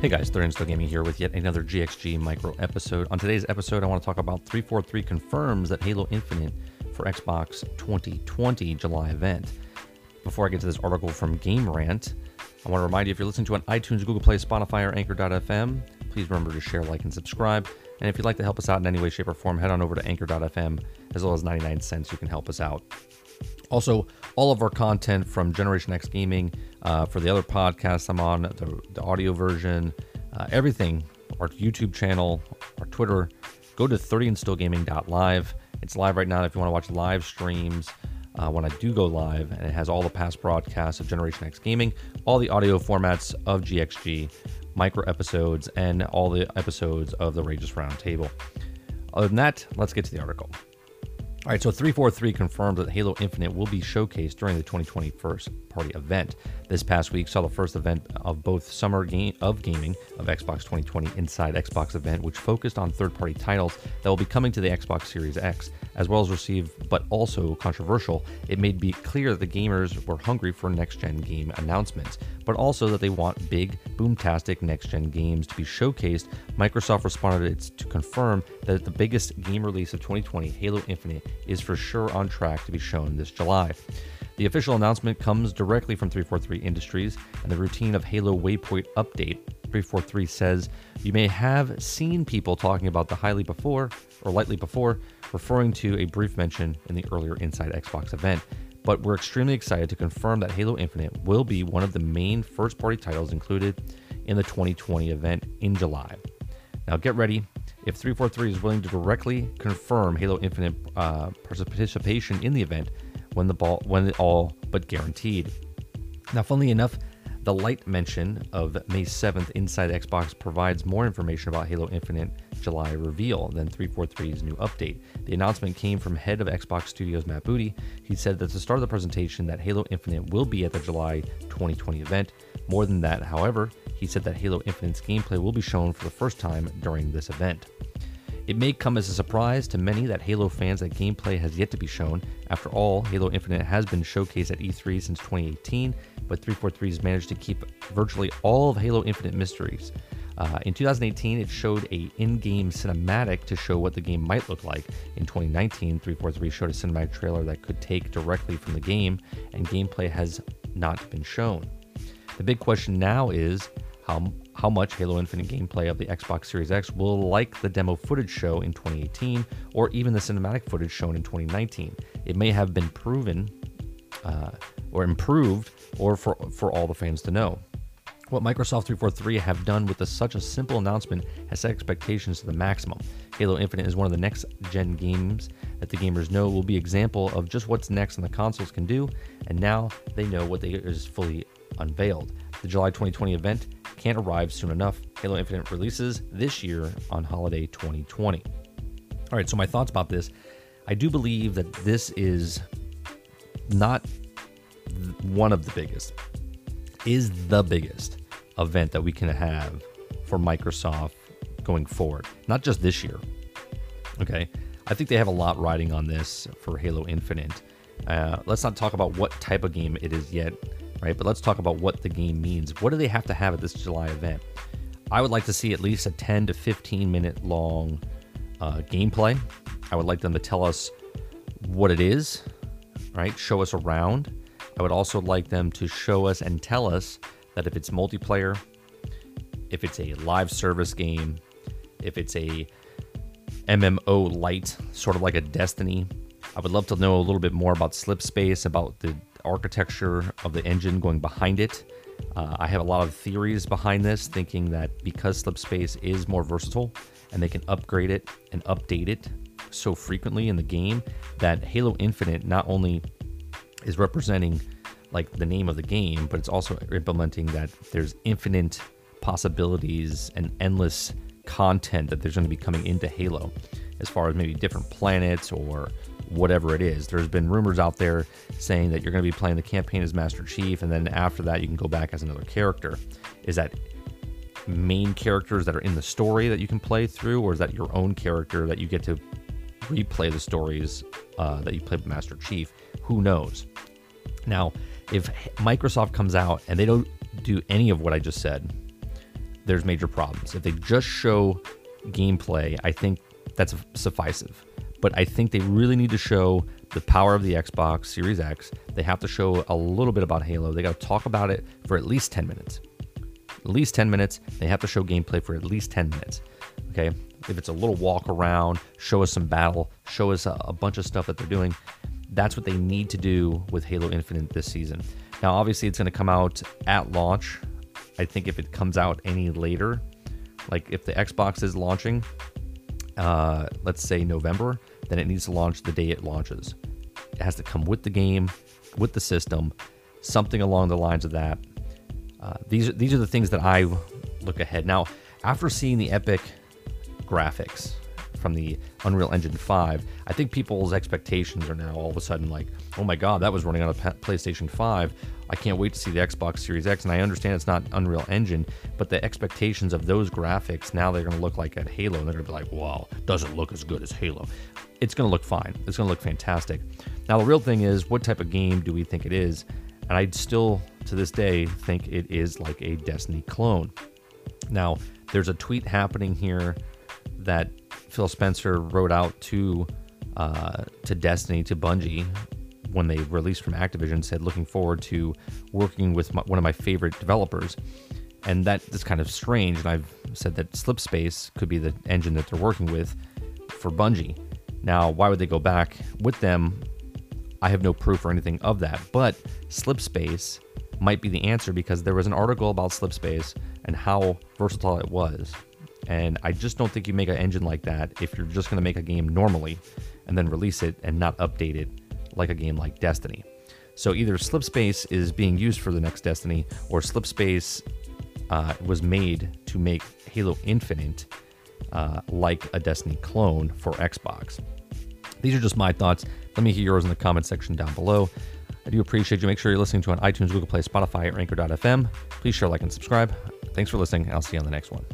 Hey guys, Third Still Gaming here with yet another GXG micro episode. On today's episode, I want to talk about 343 confirms that Halo Infinite for Xbox 2020 July event. Before I get to this article from Game Rant, I want to remind you if you're listening to on iTunes, Google Play, Spotify, or Anchor.fm, please remember to share, like, and subscribe. And if you'd like to help us out in any way, shape, or form, head on over to Anchor.fm as well as 99 cents. You can help us out. Also, all of our content from Generation X Gaming, uh, for the other podcasts I'm on, the, the audio version, uh, everything, our YouTube channel, our Twitter, go to 30andstillgaming.live. It's live right now if you want to watch live streams. Uh, when I do go live, and it has all the past broadcasts of Generation X Gaming, all the audio formats of GXG, micro episodes, and all the episodes of the Rageous Roundtable. Other than that, let's get to the article. All right, so 343 confirmed that Halo Infinite will be showcased during the 2020 first party event. This past week saw the first event of both Summer Game of Gaming of Xbox 2020 Inside Xbox event, which focused on third party titles that will be coming to the Xbox Series X, as well as received, but also controversial. It made be clear that the gamers were hungry for next gen game announcements, but also that they want big, boomtastic next gen games to be showcased. Microsoft responded to confirm that the biggest game release of 2020, Halo Infinite, is for sure on track to be shown this July. The official announcement comes directly from 343 Industries and the routine of Halo Waypoint update. 343 says, You may have seen people talking about the highly before or lightly before, referring to a brief mention in the earlier Inside Xbox event. But we're extremely excited to confirm that Halo Infinite will be one of the main first party titles included in the 2020 event in July. Now get ready. If 343 is willing to directly confirm Halo Infinite uh, participation in the event, when the ball when it all but guaranteed. Now, funnily enough, the light mention of May 7th inside Xbox provides more information about Halo Infinite July reveal than 343's new update. The announcement came from head of Xbox Studios Matt Booty. He said that at the start of the presentation that Halo Infinite will be at the July 2020 event. More than that, however, he said that Halo Infinite's gameplay will be shown for the first time during this event. It may come as a surprise to many that Halo fans that gameplay has yet to be shown. After all, Halo Infinite has been showcased at E3 since 2018, but 343 has managed to keep virtually all of Halo Infinite mysteries. Uh, in 2018, it showed a in-game cinematic to show what the game might look like. In 2019, 343 showed a cinematic trailer that could take directly from the game, and gameplay has not been shown. The big question now is how how much Halo Infinite gameplay of the Xbox Series X will like the demo footage show in 2018 or even the cinematic footage shown in 2019. It may have been proven uh, or improved or for, for all the fans to know. What Microsoft 343 have done with a, such a simple announcement has set expectations to the maximum. Halo Infinite is one of the next gen games that the gamers know will be example of just what's next and the consoles can do, and now they know what they is fully unveiled. The July 2020 event can't arrive soon enough. Halo Infinite releases this year on holiday 2020. All right, so my thoughts about this. I do believe that this is not one of the biggest, is the biggest event that we can have for Microsoft going forward. Not just this year. Okay. I think they have a lot riding on this for Halo Infinite. Uh, let's not talk about what type of game it is yet right? But let's talk about what the game means. What do they have to have at this July event? I would like to see at least a 10 to 15 minute long uh, gameplay. I would like them to tell us what it is, right? Show us around. I would also like them to show us and tell us that if it's multiplayer, if it's a live service game, if it's a MMO light, sort of like a Destiny. I would love to know a little bit more about Slipspace, about the architecture of the engine going behind it. Uh, I have a lot of theories behind this, thinking that because Slipspace is more versatile and they can upgrade it and update it so frequently in the game, that Halo Infinite not only is representing like the name of the game, but it's also implementing that there's infinite possibilities and endless content that there's going to be coming into Halo as far as maybe different planets or whatever it is. There's been rumors out there saying that you're going to be playing the campaign as Master Chief, and then after that, you can go back as another character. Is that main characters that are in the story that you can play through, or is that your own character that you get to replay the stories uh, that you played with Master Chief? Who knows? Now, if Microsoft comes out and they don't do any of what I just said, there's major problems. If they just show gameplay, I think that's sufficient. But I think they really need to show the power of the Xbox Series X. They have to show a little bit about Halo. They got to talk about it for at least 10 minutes. At least 10 minutes. They have to show gameplay for at least 10 minutes. Okay. If it's a little walk around, show us some battle, show us a, a bunch of stuff that they're doing. That's what they need to do with Halo Infinite this season. Now, obviously, it's going to come out at launch. I think if it comes out any later, like if the Xbox is launching, uh, let's say November, then it needs to launch the day it launches. It has to come with the game, with the system, something along the lines of that. Uh, these these are the things that I look ahead. Now, after seeing the epic graphics from the Unreal Engine 5, I think people's expectations are now all of a sudden like, oh my god, that was running on a PlayStation 5. I can't wait to see the Xbox Series X. And I understand it's not Unreal Engine, but the expectations of those graphics now they're going to look like at Halo, and they're going to be like, wow, doesn't look as good as Halo. It's going to look fine. It's going to look fantastic. Now, the real thing is, what type of game do we think it is? And I still, to this day, think it is like a Destiny clone. Now, there's a tweet happening here that Phil Spencer wrote out to uh, to Destiny to Bungie when they released from Activision said looking forward to working with my, one of my favorite developers, and that is kind of strange. And I've said that Slipspace could be the engine that they're working with for Bungie. Now, why would they go back with them? I have no proof or anything of that, but Slipspace might be the answer because there was an article about Slipspace and how versatile it was. And I just don't think you make an engine like that if you're just going to make a game normally and then release it and not update it like a game like Destiny. So either Slipspace is being used for the next Destiny or Slipspace uh, was made to make Halo Infinite uh, like a Destiny clone for Xbox. These are just my thoughts. Let me hear yours in the comment section down below. I do appreciate you. Make sure you're listening to on iTunes, Google Play, Spotify, or Anchor.fm. Please share, like, and subscribe. Thanks for listening, I'll see you on the next one.